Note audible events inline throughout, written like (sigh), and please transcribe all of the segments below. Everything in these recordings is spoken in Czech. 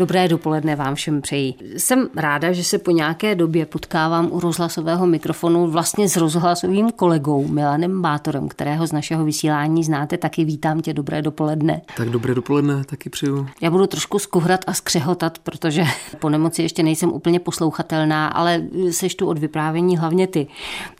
Dobré dopoledne vám všem přeji. Jsem ráda, že se po nějaké době potkávám u rozhlasového mikrofonu vlastně s rozhlasovým kolegou Milanem Bátorem, kterého z našeho vysílání znáte. Taky vítám tě, dobré dopoledne. Tak dobré dopoledne, taky přeju. Já budu trošku skuhrat a skřehotat, protože po nemoci ještě nejsem úplně poslouchatelná, ale seš tu od vyprávění hlavně ty.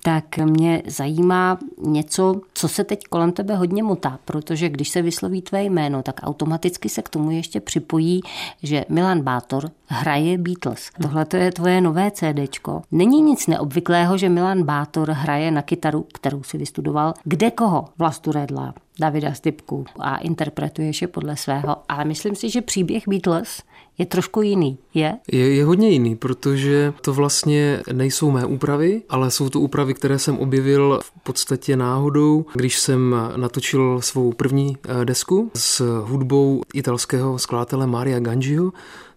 Tak mě zajímá něco, co se teď kolem tebe hodně motá, protože když se vysloví tvé jméno, tak automaticky se k tomu ještě připojí, že Milan Bátor hraje Beatles. Tohle to je tvoje nové CDčko. Není nic neobvyklého, že Milan Bátor hraje na kytaru, kterou si vystudoval, kde koho? Vlastu Redla, Davida Stipku a interpretuješ je podle svého. Ale myslím si, že příběh Beatles je trošku jiný, je? je? Je hodně jiný, protože to vlastně nejsou mé úpravy, ale jsou to úpravy, které jsem objevil v podstatě náhodou, když jsem natočil svou první eh, desku s hudbou italského skladatele Maria Gangiho,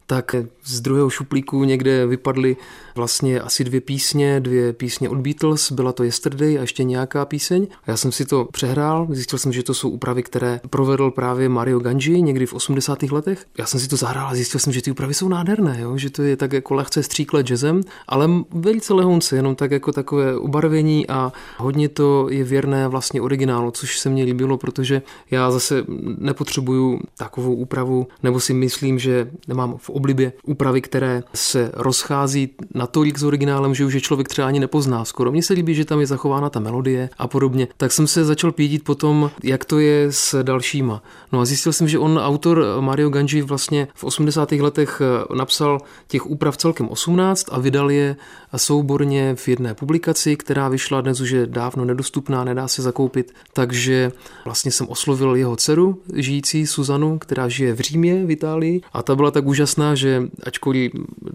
tak z druhého šuplíku někde vypadly vlastně asi dvě písně, dvě písně od Beatles, byla to Yesterday a ještě nějaká píseň. Já jsem si to přehrál, zjistil jsem, že to jsou úpravy, které provedl právě Mario Ganji někdy v 80. letech. Já jsem si to zahrál a zjistil jsem, že ty úpravy jsou nádherné, jo? že to je tak jako lehce stříkle jazzem, ale velice lehonce, jenom tak jako takové ubarvení a hodně to je věrné vlastně originálu, což se mně líbilo, protože já zase nepotřebuju takovou úpravu, nebo si myslím, že nemám v oblibě úpravy, které se rozchází natolik s originálem, že už je člověk třeba ani nepozná skoro. Mně se líbí, že tam je zachována ta melodie a podobně. Tak jsem se začal pídit potom, jak to je s dalšíma. No a zjistil jsem, že on, autor Mario Ganji, vlastně v 80. letech eh, napsal těch úprav celkem 18 a vydal je souborně v jedné publikaci, která vyšla dnes už je dávno nedostupná, nedá se zakoupit. Takže vlastně jsem oslovil jeho dceru, žijící Suzanu, která žije v Římě v Itálii a ta byla tak úžasná, že ačkoliv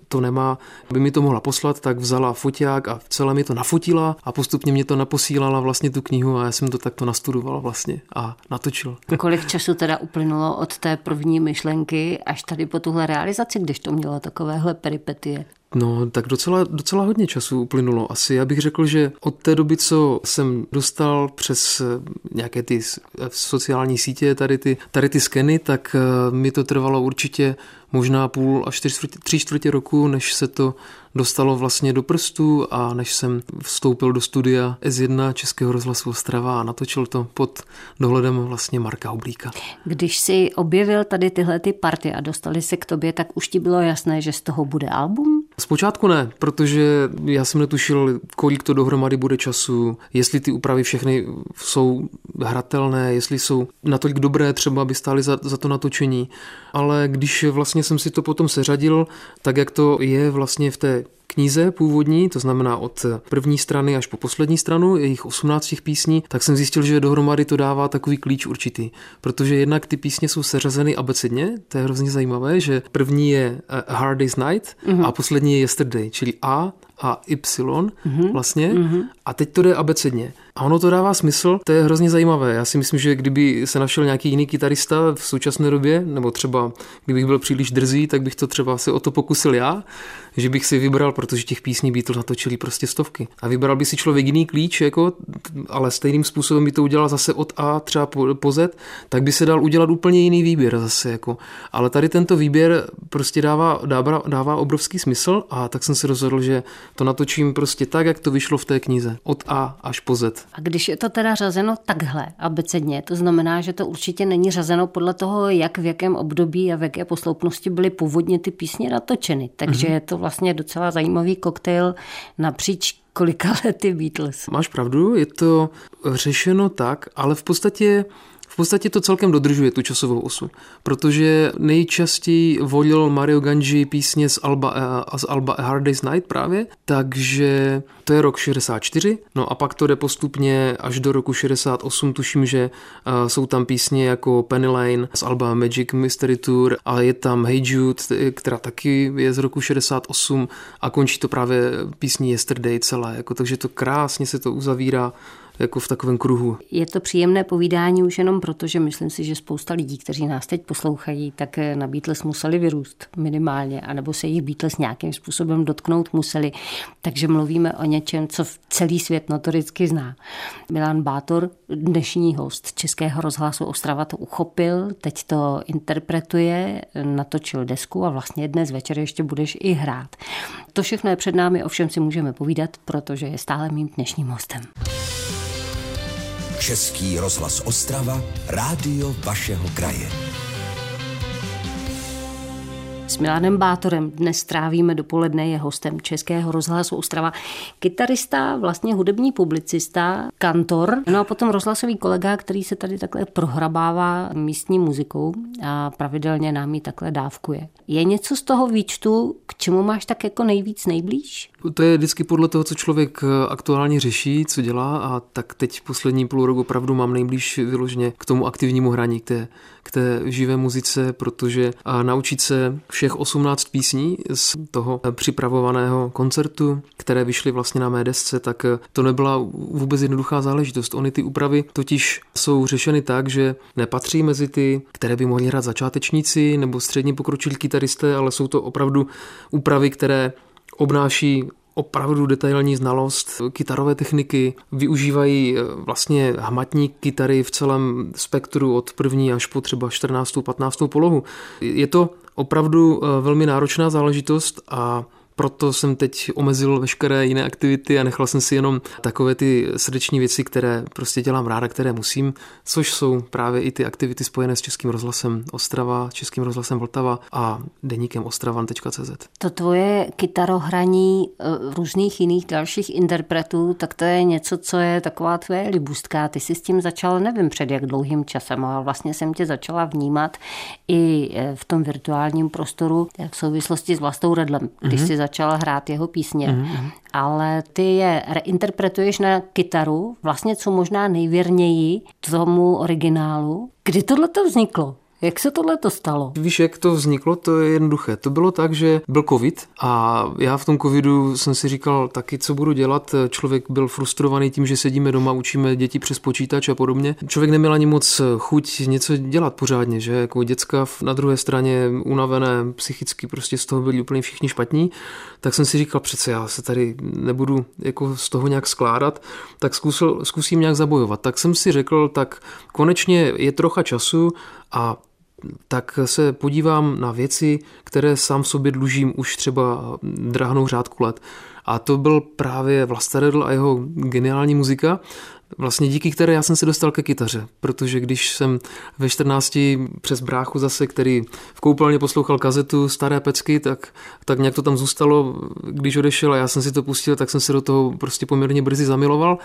to nemá, aby mi to mohla poslat, tak vzala foťák a celé mi to nafotila a postupně mě to naposílala vlastně tu knihu a já jsem to takto nastudoval vlastně a natočil. Kolik času teda uplynulo od té první myšlenky až tady po tuhle realizaci, když to mělo takovéhle peripetie? No, tak docela, docela hodně času uplynulo. Asi já bych řekl, že od té doby, co jsem dostal přes nějaké ty sociální sítě, tady ty, tady ty skeny, tak eh, mi to trvalo určitě možná půl až tři čtvrtě roku, než se to dostalo vlastně do prstů a než jsem vstoupil do studia S1 Českého rozhlasu Ostrava a natočil to pod dohledem vlastně Marka Oblíka. Když si objevil tady tyhle ty party a dostali se k tobě, tak už ti bylo jasné, že z toho bude album? Zpočátku ne, protože já jsem netušil, kolik to dohromady bude času, jestli ty úpravy všechny jsou hratelné, jestli jsou natolik dobré třeba, aby stály za, za to natočení. Ale když vlastně jsem si to potom seřadil, tak jak to je vlastně v té knize původní, to znamená od první strany až po poslední stranu, jejich 18 písní, tak jsem zjistil, že dohromady to dává takový klíč určitý. Protože jednak ty písně jsou seřazeny abecedně, to je hrozně zajímavé, že první je A Hard Day's Night mm-hmm. a poslední je Yesterday, čili A a Y mm-hmm. vlastně. Mm-hmm. A teď to jde abecedně. A ono to dává smysl, to je hrozně zajímavé. Já si myslím, že kdyby se našel nějaký jiný kytarista v současné době, nebo třeba kdybych byl příliš drzý, tak bych to třeba se o to pokusil já, že bych si vybral, protože těch písní Beatles natočili prostě stovky. A vybral by si člověk jiný klíč, jako, ale stejným způsobem by to udělal zase od A třeba po, po Z, tak by se dal udělat úplně jiný výběr zase. Jako. Ale tady tento výběr prostě dává, dává, dává obrovský smysl a tak jsem se rozhodl, že to natočím prostě tak, jak to vyšlo v té knize. Od A až po Z. A když je to teda řazeno takhle abecedně, to znamená, že to určitě není řazeno podle toho, jak v jakém období a v jaké posloupnosti byly původně ty písně natočeny. Takže mm-hmm. je to vlastně docela zajímavý koktejl napříč kolika (laughs) lety Beatles. Máš pravdu, je to řešeno tak, ale v podstatě podstatě to celkem dodržuje tu časovou osu, protože nejčastěji volil Mario Ganji písně z Alba, eh, z Alba A Hard Day's Night právě, takže to je rok 64, no a pak to jde postupně až do roku 68, tuším, že uh, jsou tam písně jako Penny Lane z Alba Magic Mystery Tour a je tam Hey Jude, která taky je z roku 68 a končí to právě písní Yesterday celé, jako, takže to krásně se to uzavírá jako v takovém kruhu. Je to příjemné povídání už jenom proto, že myslím si, že spousta lidí, kteří nás teď poslouchají, tak na Beatles museli vyrůst minimálně, anebo se jich Beatles nějakým způsobem dotknout museli. Takže mluvíme o něčem, co celý svět notoricky zná. Milan Bátor, dnešní host Českého rozhlasu Ostrava to uchopil, teď to interpretuje, natočil desku a vlastně dnes večer ještě budeš i hrát. To všechno je před námi, ovšem si můžeme povídat, protože je stále mým dnešním hostem. Český rozhlas Ostrava, rádio vašeho kraje. S Milanem Bátorem dnes trávíme dopoledne, je hostem Českého rozhlasu Ostrava. Kytarista, vlastně hudební publicista, kantor, no a potom rozhlasový kolega, který se tady takhle prohrabává místní muzikou a pravidelně nám ji takhle dávkuje. Je něco z toho výčtu, k čemu máš tak jako nejvíc nejblíž? To je vždycky podle toho, co člověk aktuálně řeší, co dělá a tak teď poslední půl roku opravdu mám nejblíž vyloženě k tomu aktivnímu hraní, k té, k té živé muzice, protože a naučit se všech 18 písní z toho připravovaného koncertu, které vyšly vlastně na mé desce, tak to nebyla vůbec jednoduchá záležitost. Ony ty úpravy totiž jsou řešeny tak, že nepatří mezi ty, které by mohli hrát začátečníci nebo středně pokročilí kytaristé, ale jsou to opravdu úpravy, které obnáší opravdu detailní znalost kytarové techniky, využívají eh, vlastně hmatní kytary v celém spektru od první až po třeba 14. 15. polohu. Je to opravdu eh, velmi náročná záležitost a proto jsem teď omezil veškeré jiné aktivity a nechal jsem si jenom takové ty srdeční věci, které prostě dělám ráda, které musím, což jsou právě i ty aktivity spojené s Českým rozhlasem Ostrava, Českým rozhlasem Vltava a deníkem ostravan.cz. To tvoje kytarohraní eh, různých jiných dalších interpretů, tak to je něco, co je taková tvoje libůstka. Ty jsi s tím začal, nevím před jak dlouhým časem, ale vlastně jsem tě začala vnímat i eh, v tom virtuálním prostoru v souvislosti s Vlastou Redlem, když mm-hmm. jsi začala hrát jeho písně. Mm-hmm. Ale ty je reinterpretuješ na kytaru, vlastně co možná nejvěrněji tomu originálu. Kdy tohle to vzniklo? Jak se tohle to stalo? Víš, jak to vzniklo? To je jednoduché. To bylo tak, že byl covid a já v tom covidu jsem si říkal taky, co budu dělat. Člověk byl frustrovaný tím, že sedíme doma, učíme děti přes počítač a podobně. Člověk neměl ani moc chuť něco dělat pořádně, že jako děcka na druhé straně unavené, psychicky prostě z toho byli úplně všichni špatní. Tak jsem si říkal, přece já se tady nebudu jako z toho nějak skládat, tak zkusil, zkusím nějak zabojovat. Tak jsem si řekl, tak konečně je trocha času a tak se podívám na věci, které sám sobě dlužím už třeba drahnou řádku let. A to byl právě Vlasta Redl a jeho geniální muzika, vlastně díky které já jsem se dostal ke kytaře, protože když jsem ve 14 přes bráchu zase, který v koupelně poslouchal kazetu Staré pecky, tak, tak nějak to tam zůstalo, když odešel a já jsem si to pustil, tak jsem se do toho prostě poměrně brzy zamiloval.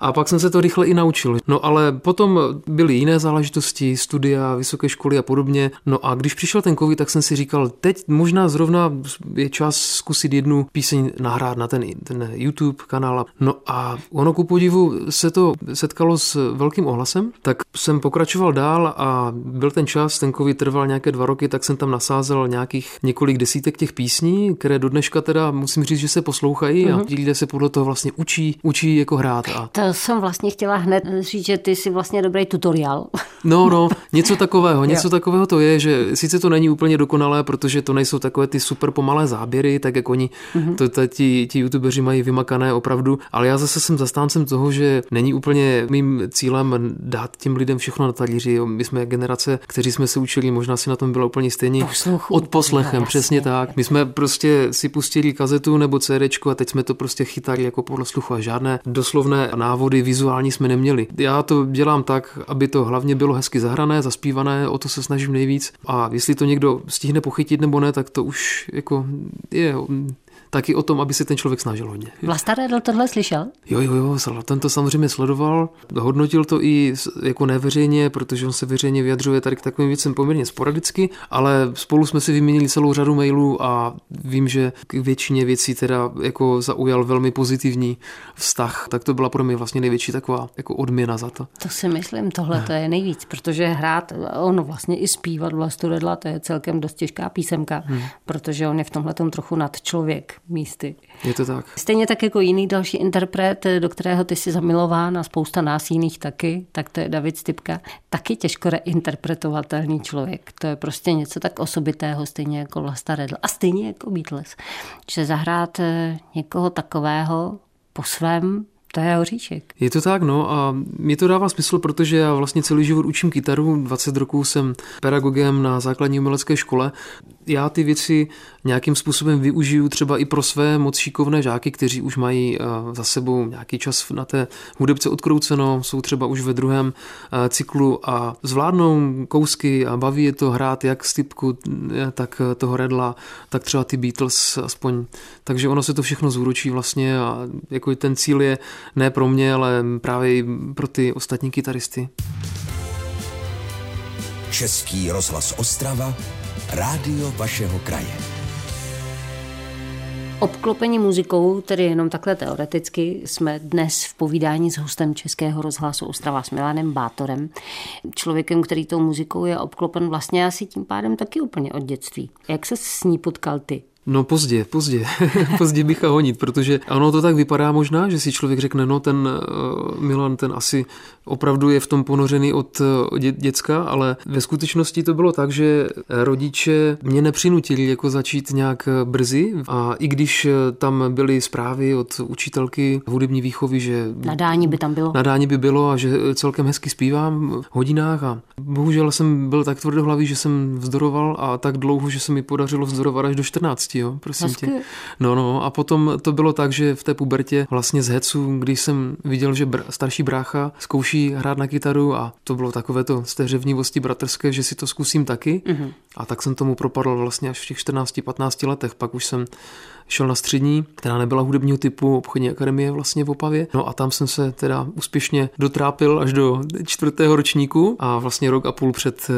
A pak jsem se to rychle i naučil. No ale potom byly jiné záležitosti, studia, vysoké školy a podobně. No a když přišel ten covid, tak jsem si říkal, teď možná zrovna je čas zkusit jednu píseň nahrát na ten, ten YouTube kanál. No a ono ku podivu se to setkalo s velkým ohlasem, tak jsem pokračoval dál a byl ten čas, ten covid trval nějaké dva roky, tak jsem tam nasázel nějakých několik desítek těch písní, které do dneška teda musím říct, že se poslouchají mm-hmm. a mhm. ti lidé se podle toho vlastně učí, učí jako hrát. A to jsem vlastně chtěla hned říct, že ty jsi vlastně dobrý tutoriál. No, no, něco takového, (laughs) něco jo. takového to je, že sice to není úplně dokonalé, protože to nejsou takové ty super pomalé záběry, tak jak oni, mm-hmm. to, ti, ti youtubeři mají vymakané opravdu, ale já zase jsem zastáncem toho, že není úplně mým cílem dát těm lidem všechno na talíři. My jsme generace, kteří jsme se učili, možná si na tom bylo úplně stejně. Posluchu, Od poslechem, přesně tak. My jsme prostě si pustili kazetu nebo CDčku a teď jsme to prostě chytali jako podle sluchu a žádné doslovné návody návody vizuální jsme neměli. Já to dělám tak, aby to hlavně bylo hezky zahrané, zaspívané, o to se snažím nejvíc. A jestli to někdo stihne pochytit nebo ne, tak to už jako je taky o tom, aby se ten člověk snažil hodně. Vlasta Redl tohle slyšel? Jo, jo, jo, ten to samozřejmě sledoval, hodnotil to i jako neveřejně, protože on se veřejně vyjadřuje tady k takovým věcem poměrně sporadicky, ale spolu jsme si vyměnili celou řadu mailů a vím, že k většině věcí teda jako zaujal velmi pozitivní vztah, tak to byla pro mě vlastně největší taková jako odměna za to. To si myslím, tohle to je nejvíc, protože hrát, ono vlastně i zpívat Vlastu Redla, to je celkem dost těžká písemka, hmm. protože on je v tomhle trochu nad člověk místy. Je to tak. Stejně tak jako jiný další interpret, do kterého ty jsi zamilován a spousta nás jiných taky, tak to je David Stipka. Taky těžko reinterpretovatelný člověk. To je prostě něco tak osobitého, stejně jako Vlasta Redl a stejně jako Beatles. Že zahrát eh, někoho takového po svém to je oříšek. Je to tak, no a mi to dává smysl, protože já vlastně celý život učím kytaru, 20 roků jsem pedagogem na základní umělecké škole. Já ty věci nějakým způsobem využiju třeba i pro své moc šikovné žáky, kteří už mají eh, za sebou nějaký čas na té hudebce odkrouceno, jsou třeba už ve druhém eh, cyklu a zvládnou kousky a baví je to hrát jak Stipku, eh, tak toho Redla, tak třeba ty Beatles aspoň. Takže ono se to všechno zúročí vlastně a jako ten cíl je ne pro mě, ale právě i pro ty ostatní kytaristy. Český rozhlas Ostrava, rádio vašeho kraje. Obklopení muzikou, tedy jenom takhle teoreticky, jsme dnes v povídání s hostem Českého rozhlasu Ostrava s Milanem Bátorem, člověkem, který tou muzikou je obklopen vlastně asi tím pádem taky úplně od dětství. Jak se s ní potkal ty? No pozdě, pozdě, (laughs) pozdě bych a honit, protože ono to tak vypadá možná, že si člověk řekne, no ten uh, Milan, ten asi opravdu je v tom ponořený od uh, dě, děcka, ale ve skutečnosti to bylo tak, že rodiče mě nepřinutili jako začít nějak brzy. A i když tam byly zprávy od učitelky hudební výchovy, že nadání by tam bylo. Nadání by bylo a že celkem hezky zpívám v hodinách a bohužel jsem byl tak tvrdohlavý, že jsem vzdoroval a tak dlouho, že se mi podařilo vzdorovat až do 14 jo, prosím Hezky. tě. No, no, a potom to bylo tak, že v té pubertě vlastně z hecu, když jsem viděl, že br- starší brácha zkouší hrát na kytaru a to bylo takové to z té řevnivosti bratrské, že si to zkusím taky. Mm-hmm. A tak jsem tomu propadl vlastně až v těch 14-15 letech. Pak už jsem šel na střední, která nebyla hudebního typu, obchodní akademie vlastně v Opavě. No a tam jsem se teda úspěšně dotrápil až do čtvrtého ročníku a vlastně rok a půl před eh,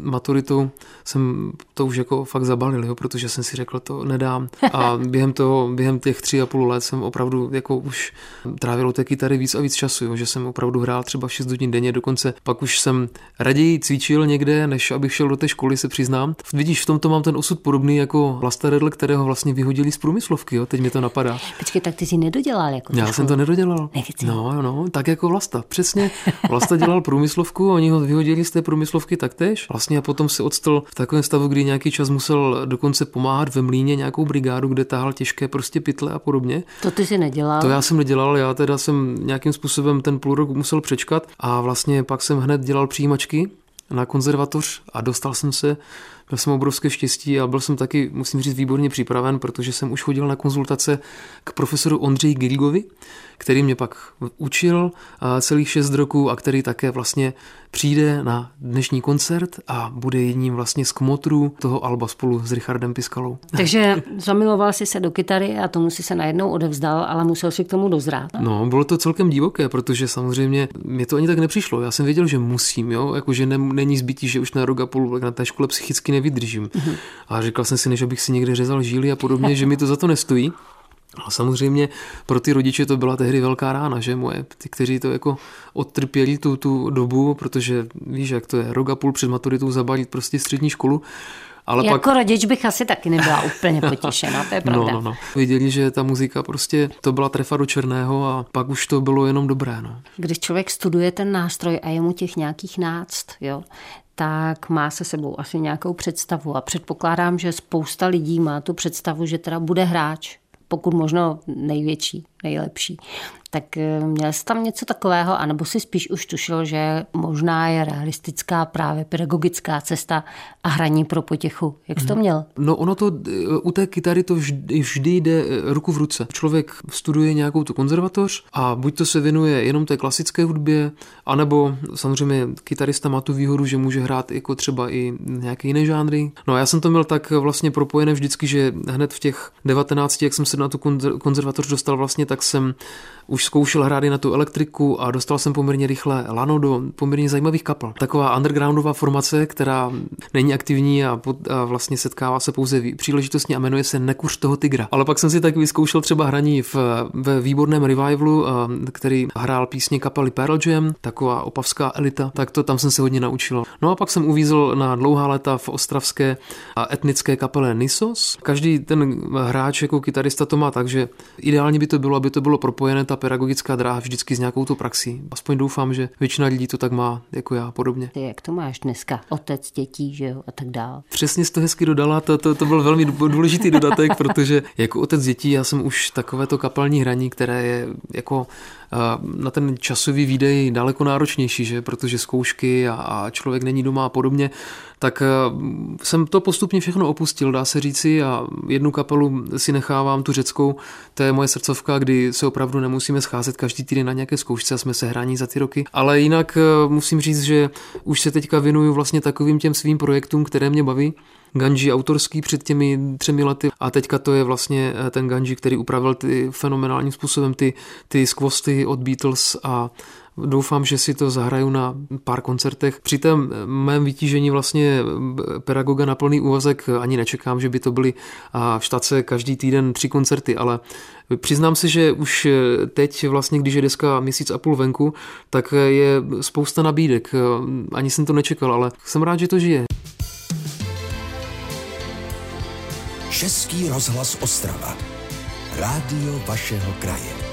maturitou jsem to už jako fakt zabalil, jo, protože jsem si řekl, to nedám. A (laughs) během toho, během těch tři a půl let jsem opravdu jako už trávil té kytary víc a víc času, jo, že jsem opravdu hrál třeba 6 hodin denně, dokonce pak už jsem raději cvičil někde, než abych šel do té školy, se přiznám. Vidíš, v tomto mám ten osud podobný jako Vlasta Redl, kterého vlastně vyhodili z průmyslovky, jo, teď mi to napadá. Počkej, tak ty jsi nedodělal jako Já jsem to nedodělal. Nechci. No, no, tak jako Vlasta. Přesně. Vlasta dělal průmyslovku, oni ho vyhodili z té průmyslovky taktéž. Vlastně a potom se odstal v takovém stavu, kdy nějaký čas musel dokonce pomáhat ve mlíně nějakou brigádu, kde tahal těžké prostě pytle a podobně. To ty si nedělal? To já jsem nedělal, já teda jsem nějakým způsobem ten půl rok musel přečkat a vlastně pak jsem hned dělal přijímačky na konzervatoř a dostal jsem se Měl jsem obrovské štěstí a byl jsem taky, musím říct, výborně připraven, protože jsem už chodil na konzultace k profesoru Ondřeji Girigovi, který mě pak učil celých šest roků a který také vlastně přijde na dnešní koncert a bude jedním vlastně z kmotrů toho alba spolu s Richardem Piskalou. (laughs) Takže zamiloval jsi se do kytary a tomu si se najednou odevzdal, ale musel si k tomu dozrát. Ne? No, bylo to celkem divoké, protože samozřejmě mě to ani tak nepřišlo. Já jsem věděl, že musím, jo, jakože ne, není zbytí, že už na rok a půl na té škole psychicky nevydržím. Mm-hmm. A říkal jsem si, než abych si někde řezal žíly a podobně, že mi to za to nestojí. A samozřejmě pro ty rodiče to byla tehdy velká rána, že moje, ty, kteří to jako odtrpěli tu, tu dobu, protože víš, jak to je, rok a půl před maturitou zabalit prostě střední školu, ale jako pak... rodič bych asi taky nebyla úplně potěšena, to je (laughs) no, pravda. No, no, no. Viděli, že ta muzika prostě, to byla trefa do černého a pak už to bylo jenom dobré. No. Když člověk studuje ten nástroj a je mu těch nějakých náct, jo, tak má se sebou asi nějakou představu. A předpokládám, že spousta lidí má tu představu, že teda bude hráč, pokud možno největší, nejlepší tak eh, měl jsi tam něco takového, anebo si spíš už tušil, že možná je realistická právě pedagogická cesta a hraní pro potěchu. Jak jsi to měl? No ono to, eh, u té kytary to vždy, vždy jde eh, ruku v ruce. Člověk studuje nějakou tu konzervatoř a buď to se věnuje jenom té klasické hudbě, anebo samozřejmě kytarista má tu výhodu, že může hrát jako třeba i nějaké jiné žánry. No a já jsem to měl tak vlastně propojené vždycky, že hned v těch 19, jak jsem se na tu konzervatoř dostal vlastně, tak jsem už zkoušel hrát i na tu elektriku a dostal jsem poměrně rychle lano do poměrně zajímavých kapel. Taková undergroundová formace, která není aktivní a, pod, a vlastně setkává se pouze příležitostně a jmenuje se Nekuř toho tygra. Ale pak jsem si tak vyzkoušel třeba hraní v, ve výborném revivalu, který hrál písně kapely Pearl Jam, taková opavská elita, tak to tam jsem se hodně naučil. No a pak jsem uvízl na dlouhá léta v ostravské etnické kapele Nisos. Každý ten hráč jako kytarista to má tak, že ideálně by to bylo, aby to bylo propojené ta pedagogická dráha vždycky s nějakou tu praxí. Aspoň doufám, že většina lidí to tak má jako já podobně. Ty jak to máš dneska? Otec dětí, že jo, a tak dál. Přesně jsi to hezky dodala, to, to, to byl velmi důležitý dodatek, (laughs) protože jako otec dětí já jsem už takovéto kapelní hraní, které je jako na ten časový výdej daleko náročnější, že? protože zkoušky a, a člověk není doma a podobně, tak eh, jsem to postupně všechno opustil, dá se říci, a jednu kapelu si nechávám, tu řeckou, to je moje srdcovka, kdy se opravdu nemusíme scházet každý týden na nějaké zkoušce a jsme se hrání za ty roky. Ale jinak eh, musím říct, že už se teďka věnuju vlastně takovým těm svým projektům, které mě baví. Ganji autorský před těmi třemi lety a teďka to je vlastně eh, ten Ganji, který upravil ty fenomenálním způsobem ty, ty skvosty od Beatles a Doufám, že si to zahraju na pár koncertech. Při tom mém vytížení vlastně pedagoga na plný úvazek ani nečekám, že by to byly v štace každý týden tři koncerty, ale Přiznám si, že už teď vlastně, když je deska měsíc a půl venku, tak je spousta nabídek. Ani jsem to nečekal, ale jsem rád, že to žije. Český rozhlas Ostrava. Rádio vašeho kraje.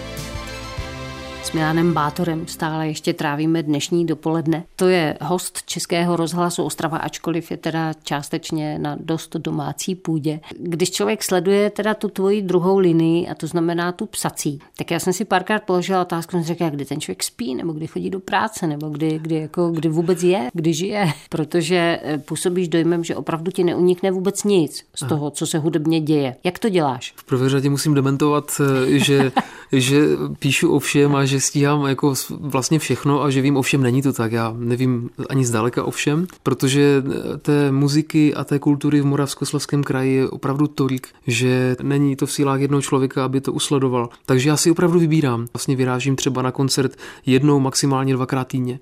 S Milanem Bátorem stále ještě trávíme dnešní dopoledne. To je host Českého rozhlasu Ostrava, ačkoliv je teda částečně na dost domácí půdě. Když člověk sleduje teda tu tvoji druhou linii, a to znamená tu psací, tak já jsem si párkrát položila otázku, jsem řekla, kdy ten člověk spí, nebo kdy chodí do práce, nebo kdy, kdy, jako, kdy vůbec je, kdy žije, (laughs) protože eh, působíš dojmem, že opravdu ti neunikne vůbec nic z toho, co se hudebně děje. Jak to děláš? V prvé řadě musím dementovat, eh, že, že píšu o všem a že stíhám jako vlastně všechno a že vím o všem, není to tak. Já nevím ani zdaleka o všem, protože té muziky a té kultury v Moravskoslezském kraji je opravdu tolik, že není to v sílách jednoho člověka, aby to usledoval. Takže já si opravdu vybírám. Vlastně vyrážím třeba na koncert jednou, maximálně dvakrát týdně.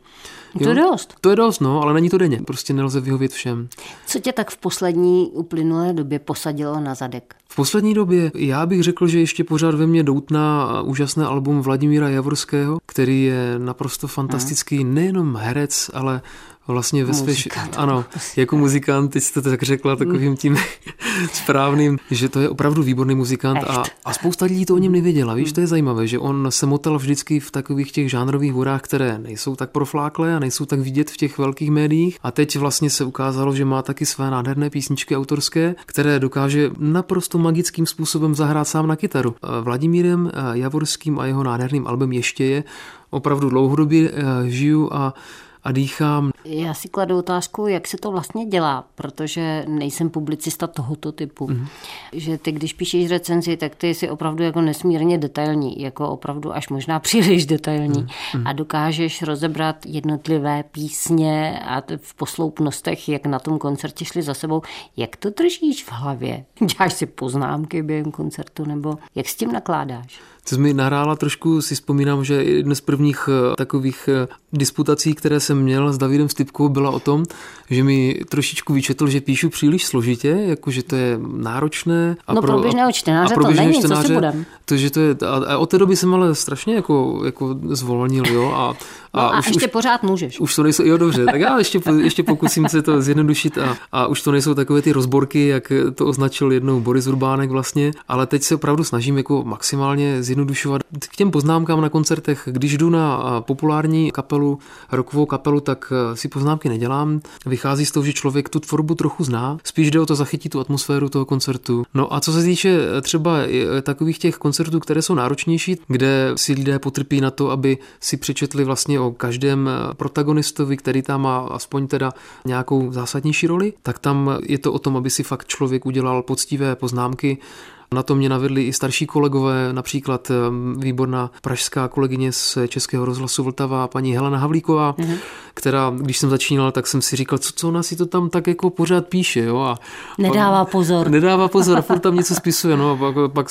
Jo? To je dost. To je dost, no, ale není to denně. Prostě nelze vyhovět všem. Co tě tak v poslední uplynulé době posadilo na zadek? V poslední době já bych řekl, že ještě pořád ve mně doutná úžasné album Vladimíra Javorského, který je naprosto fantastický, hmm. nejenom herec, ale vlastně ve své... Ano, jako muzikant, ty jste to tak řekla takovým tím (laughs) správným, že to je opravdu výborný muzikant a, a spousta lidí to o něm nevěděla. Víš, to je zajímavé, že on se motal vždycky v takových těch žánrových hurách, které nejsou tak profláklé a nejsou tak vidět v těch velkých médiích. A teď vlastně se ukázalo, že má taky své nádherné písničky autorské, které dokáže naprosto magickým způsobem zahrát sám na kytaru. Vladimírem Javorským a jeho nádherným albem Ještě je opravdu dlouhodobě eh, žiju a a dýchám. Já si kladu otázku, jak se to vlastně dělá, protože nejsem publicista tohoto typu. Mm. Že ty, když píšeš recenzi, tak ty jsi opravdu jako nesmírně detailní, jako opravdu až možná (laughs) příliš detailní mm. a dokážeš rozebrat jednotlivé písně a v posloupnostech, jak na tom koncertě šli za sebou. Jak to držíš v hlavě? (laughs) Děláš si poznámky během koncertu nebo jak s tím nakládáš? Co mi nahrála trošku, si vzpomínám, že jedna z prvních eh, takových eh, disputací, které jsem měl s Davidem Stipkou, byla o tom, že mi trošičku vyčetl, že píšu příliš složitě, jako že to je náročné. A no pro, pro běžného čtenáře a pro to není, čtenáře, co si budem. To, že to je, a, a od té doby jsem ale strašně jako, jako zvolnil, jo. A, a, no a už, ještě už, pořád můžeš. Už to nejsou, jo dobře, tak já ještě, ještě pokusím se to zjednodušit a, a už to nejsou takové ty rozborky, jak to označil jednou Boris Urbánek vlastně, ale teď se opravdu snažím jako maximálně zjednodušovat. K těm poznámkám na koncertech, když jdu na populární kapelu, rokovou kapelu, tak si poznámky nedělám. Vychází z toho, že člověk tu tvorbu trochu zná, spíš jde o to zachytit tu atmosféru toho koncertu. No a co se týče třeba takových těch koncertů, které jsou náročnější, kde si lidé potrpí na to, aby si přečetli vlastně o každém protagonistovi, který tam má aspoň teda nějakou zásadnější roli, tak tam je to o tom, aby si fakt člověk udělal poctivé poznámky na to mě navedli i starší kolegové, například výborná pražská kolegyně z Českého rozhlasu Vltava, paní Helena Havlíková, mm-hmm. která, když jsem začínal, tak jsem si říkal, co, co ona si to tam tak jako pořád píše, jo. A nedává pozor. Nedává pozor a furt tam něco spisuje, no a pak, pak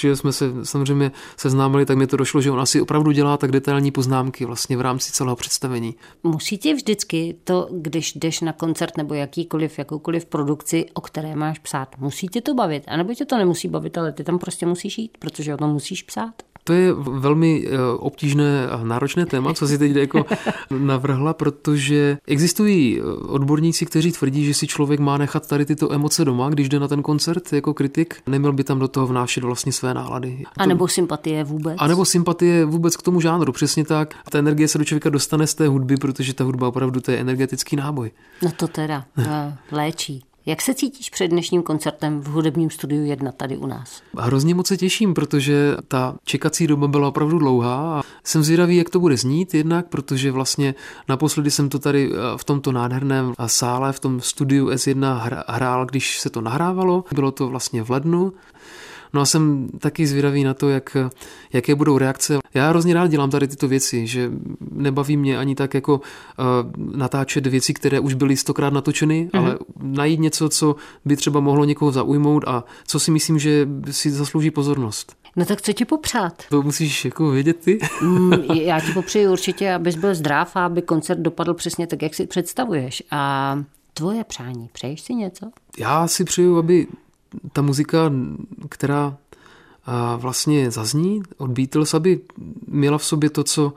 že jsme se samozřejmě seznámili, tak mi to došlo, že ona si opravdu dělá tak detailní poznámky vlastně v rámci celého představení. Musí ti vždycky to, když jdeš na koncert nebo jakýkoliv, jakoukoliv produkci, o které máš psát, musí tě to bavit, anebo tě to nemusí bavit, ale ty tam prostě musíš jít, protože o tom musíš psát. To je velmi eh, obtížné a náročné téma, co si teď jako (laughs) navrhla, protože existují eh, odborníci, kteří tvrdí, že si člověk má nechat tady tyto emoce doma, když jde na ten koncert jako kritik, neměl by tam do toho vnášet vlastně své nálady. A nebo sympatie vůbec. A nebo sympatie vůbec k tomu žánru, přesně tak. Ta energie se do člověka dostane z té hudby, protože ta hudba opravdu to je energetický náboj. No to teda léčí. Jak se cítíš před dnešním koncertem v hudebním studiu 1 tady u nás? Hrozně moc se těším, protože ta čekací doba byla opravdu dlouhá a jsem zvědavý, jak to bude znít jednak, protože vlastně naposledy jsem to tady eh, v tomto nádherném sále, v tom studiu S1 hrál, když se to nahrávalo. Bylo to vlastně v lednu. No a jsem taky zvědavý na to, jak, jaké budou reakce. Já hrozně rád dělám tady tyto věci, že nebaví mě ani tak jako uh, natáčet věci, které už byly stokrát natočeny, mm-hmm. ale najít něco, co by třeba mohlo někoho zaujmout a co si myslím, že si zaslouží pozornost. No tak co ti popřát? To musíš jako vědět ty. mm, (laughs) já ti popřeji určitě, abys byl zdrav a aby koncert dopadl přesně tak, jak si představuješ. A tvoje přání, přeješ si něco? Já si přeju, aby ta muzika, která vlastně zazní od Beatles, aby měla v sobě to, co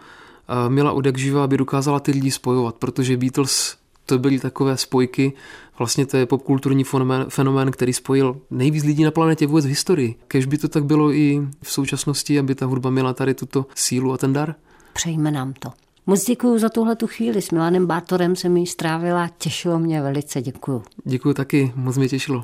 měla od jak živa, aby dokázala ty lidi spojovat, protože Beatles to byly takové spojky, vlastně to je popkulturní fenomén, fenomén, který spojil nejvíc lidí na planetě vůbec v historii. Kež by to tak bylo i v současnosti, aby ta hudba měla tady tuto sílu a ten dar? Přejme nám to. Moc děkuji za tuhle tu chvíli. S Milanem Bátorem jsem ji strávila. Těšilo mě velice. Děkuji. Děkuji taky. Moc mě těšilo.